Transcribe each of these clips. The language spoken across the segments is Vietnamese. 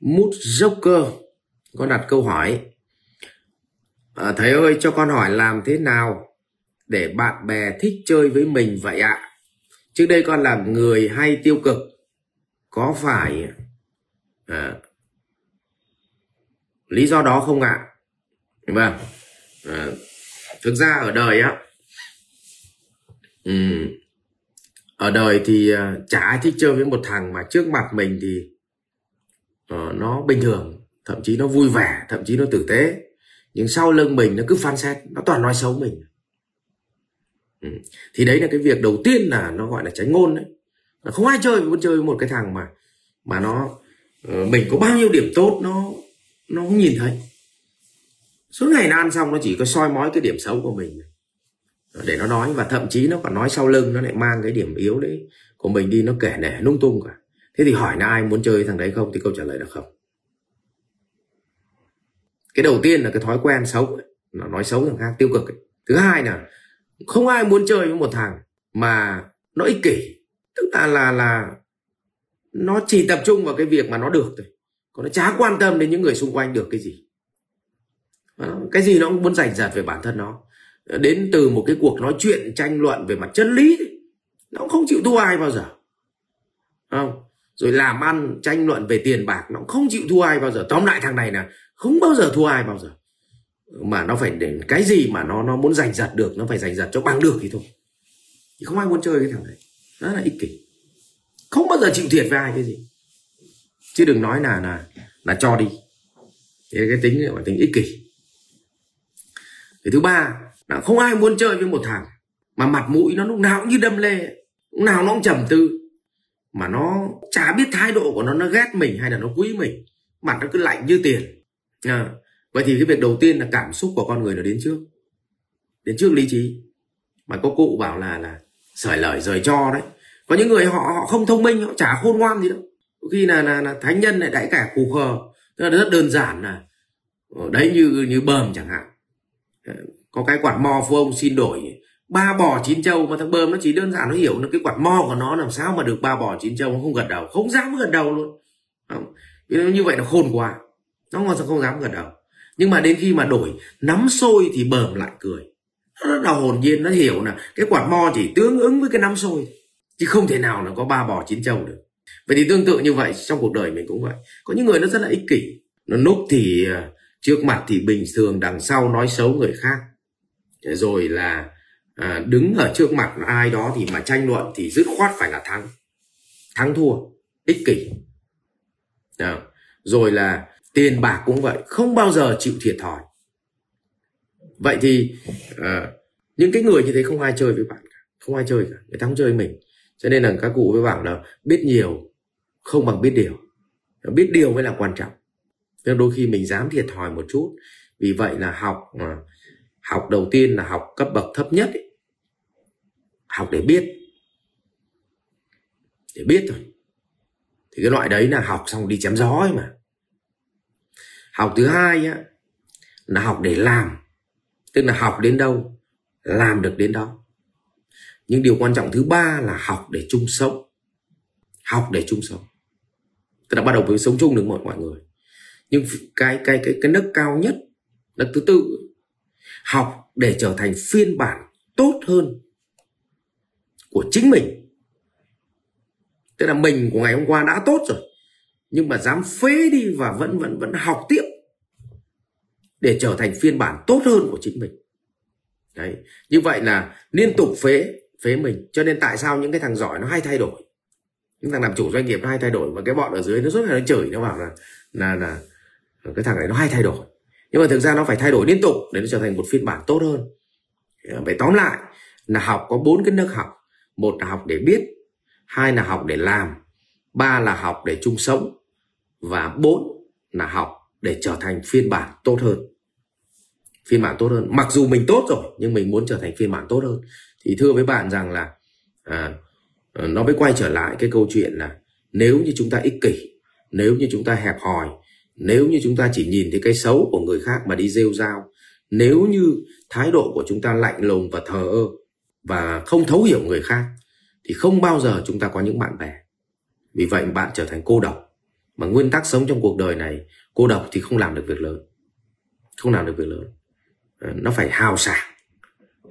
mút joker. Có đặt câu hỏi. À, thầy ơi cho con hỏi làm thế nào để bạn bè thích chơi với mình vậy ạ? Trước đây con là người hay tiêu cực. Có phải à, lý do đó không ạ? Vâng. À, thực ra ở đời á ở đời thì à, chả ai thích chơi với một thằng mà trước mặt mình thì uh, nó bình thường thậm chí nó vui vẻ thậm chí nó tử tế. Nhưng sau lưng mình nó cứ phán xét nó toàn nói xấu mình. Ừ. thì đấy là cái việc đầu tiên là nó gọi là tránh ngôn đấy. Không ai chơi muốn chơi với một cái thằng mà mà nó uh, mình có bao nhiêu điểm tốt nó nó không nhìn thấy. Suốt ngày nó ăn xong nó chỉ có soi mói cái điểm xấu của mình ờ, để nó nói và thậm chí nó còn nói sau lưng nó lại mang cái điểm yếu đấy của mình đi nó kể nể lung tung cả thế thì hỏi là ai muốn chơi thằng đấy không thì câu trả lời là không. Cái đầu tiên là cái thói quen xấu nó nói xấu thằng khác, tiêu cực ấy. thứ hai là không ai muốn chơi với một thằng mà nó ích kỷ. Tức là là là nó chỉ tập trung vào cái việc mà nó được thôi. Còn nó chả quan tâm đến những người xung quanh được cái gì. Cái gì nó cũng muốn giành giật về bản thân nó. Đến từ một cái cuộc nói chuyện, tranh luận về mặt chân lý nó cũng không chịu thua ai bao giờ. Không? Rồi làm ăn, tranh luận về tiền bạc, nó không chịu thua ai bao giờ. Tóm lại thằng này là không bao giờ thua ai bao giờ. Mà nó phải để cái gì mà nó nó muốn giành giật được, nó phải giành giật cho bằng được thì thôi. Thì không ai muốn chơi cái thằng này. Đó là ích kỷ. Không bao giờ chịu thiệt với ai cái gì. Chứ đừng nói là là là cho đi. Thế cái tính là tính ích kỷ. Cái thứ ba là không ai muốn chơi với một thằng mà mặt mũi nó lúc nào cũng như đâm lê. Lúc nào nó cũng trầm tư mà nó chả biết thái độ của nó nó ghét mình hay là nó quý mình. Mặt nó cứ lạnh như tiền. À, vậy thì cái việc đầu tiên là cảm xúc của con người nó đến trước. Đến trước lý trí. Mà có cụ bảo là là sởi lời rời cho đấy. Có những người họ họ không thông minh họ chả khôn ngoan gì đâu. Khi là là, là thánh nhân lại đãi cả cù khờ tức là rất đơn giản là ờ, đấy như như bờm chẳng hạn. Ờ, có cái quạt mò phu ông xin đổi ba bò chín châu mà thằng bơm nó chỉ đơn giản nó hiểu là cái quạt mo của nó làm sao mà được ba bò chín châu nó không gật đầu, không dám gật đầu luôn. Không. Như vậy là khôn quá. Nó ngon sao không dám gật đầu. Nhưng mà đến khi mà đổi, nắm sôi thì bờm lại cười. Nó rất là hồn nhiên, nó hiểu là cái quạt mo chỉ tương ứng với cái nắm sôi chứ không thể nào là có ba bò chín châu được. Vậy thì tương tự như vậy, trong cuộc đời mình cũng vậy. Có những người nó rất là ích kỷ. Nó núp thì ờ, trước mặt thì bình thường, đằng sau nói xấu người khác. Rồi là à, đứng ở trước mặt ai đó thì mà tranh luận thì dứt khoát phải là thắng. Thắng thua ích kỷ. À, rồi là tiền bạc cũng vậy không bao giờ chịu thiệt thòi. Vậy thì à, những cái người như thế không ai chơi với bạn cả không ai chơi cả. Người ta không chơi với mình. Cho nên là các cụ với bảo là biết nhiều không bằng biết điều. Biết điều mới là quan trọng. Nên đôi khi mình dám thiệt thòi một chút vì vậy là học mà học đầu tiên là học cấp bậc thấp nhất ấy học để biết. Để biết thôi. Thì cái loại đấy là học xong đi chém gió ấy mà. Học thứ hai á, là học để làm. Tức là học đến đâu, làm được đến đó. Nhưng điều quan trọng thứ ba là học để chung sống. Học để chung sống. Tức là bắt đầu với sống chung được mọi mọi người. Nhưng cái cái cái cái nấc cao nhất, nấc thứ tư, học để trở thành phiên bản tốt hơn của chính mình. Tức là mình của ngày hôm qua đã tốt rồi, nhưng mà dám phế đi và vẫn vẫn vẫn học tiếp để trở thành phiên bản tốt hơn của chính mình. Đấy, như vậy là liên tục phế phế mình. Cho nên tại sao những cái thằng giỏi nó hay thay đổi? Những thằng làm chủ doanh nghiệp nó hay thay đổi, và cái bọn ở dưới nó suốt ngày nó chửi, nó bảo là là là cái thằng này nó hay thay đổi. Nhưng mà thực ra nó phải thay đổi liên tục để nó trở thành một phiên bản tốt hơn. Vậy tóm lại là học có bốn cái nước học một là học để biết hai là học để làm ba là học để chung sống và bốn là học để trở thành phiên bản tốt hơn. Phiên bản tốt hơn. Mặc dù mình tốt rồi nhưng mình muốn trở thành phiên bản tốt hơn. Thì thưa với bạn rằng là à, ờ, nó mới quay trở lại cái câu chuyện là nếu như chúng ta ích kỷ nếu như chúng ta hẹp hòi nếu như chúng ta chỉ nhìn thấy cái xấu của người khác mà đi rêu rao nếu như thái độ của chúng ta lạnh lùng và thờ ơ và không thấu hiểu người khác, thì không bao giờ chúng ta có những bạn bè. Vì vậy bạn trở thành cô độc. Mà nguyên tắc sống trong cuộc đời này, cô độc thì không làm được việc lớn. Không làm được việc lớn. Ờ, nó phải hào sảng.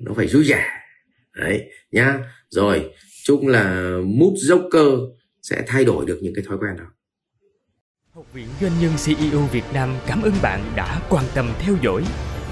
Nó phải vui vẻ đấy, nhá. Rồi chúc là mút dốc cơ sẽ thay đổi được những cái thói quen đó. Học viện Doanh nhân CEO Việt Nam cảm ơn bạn đã quan tâm theo dõi.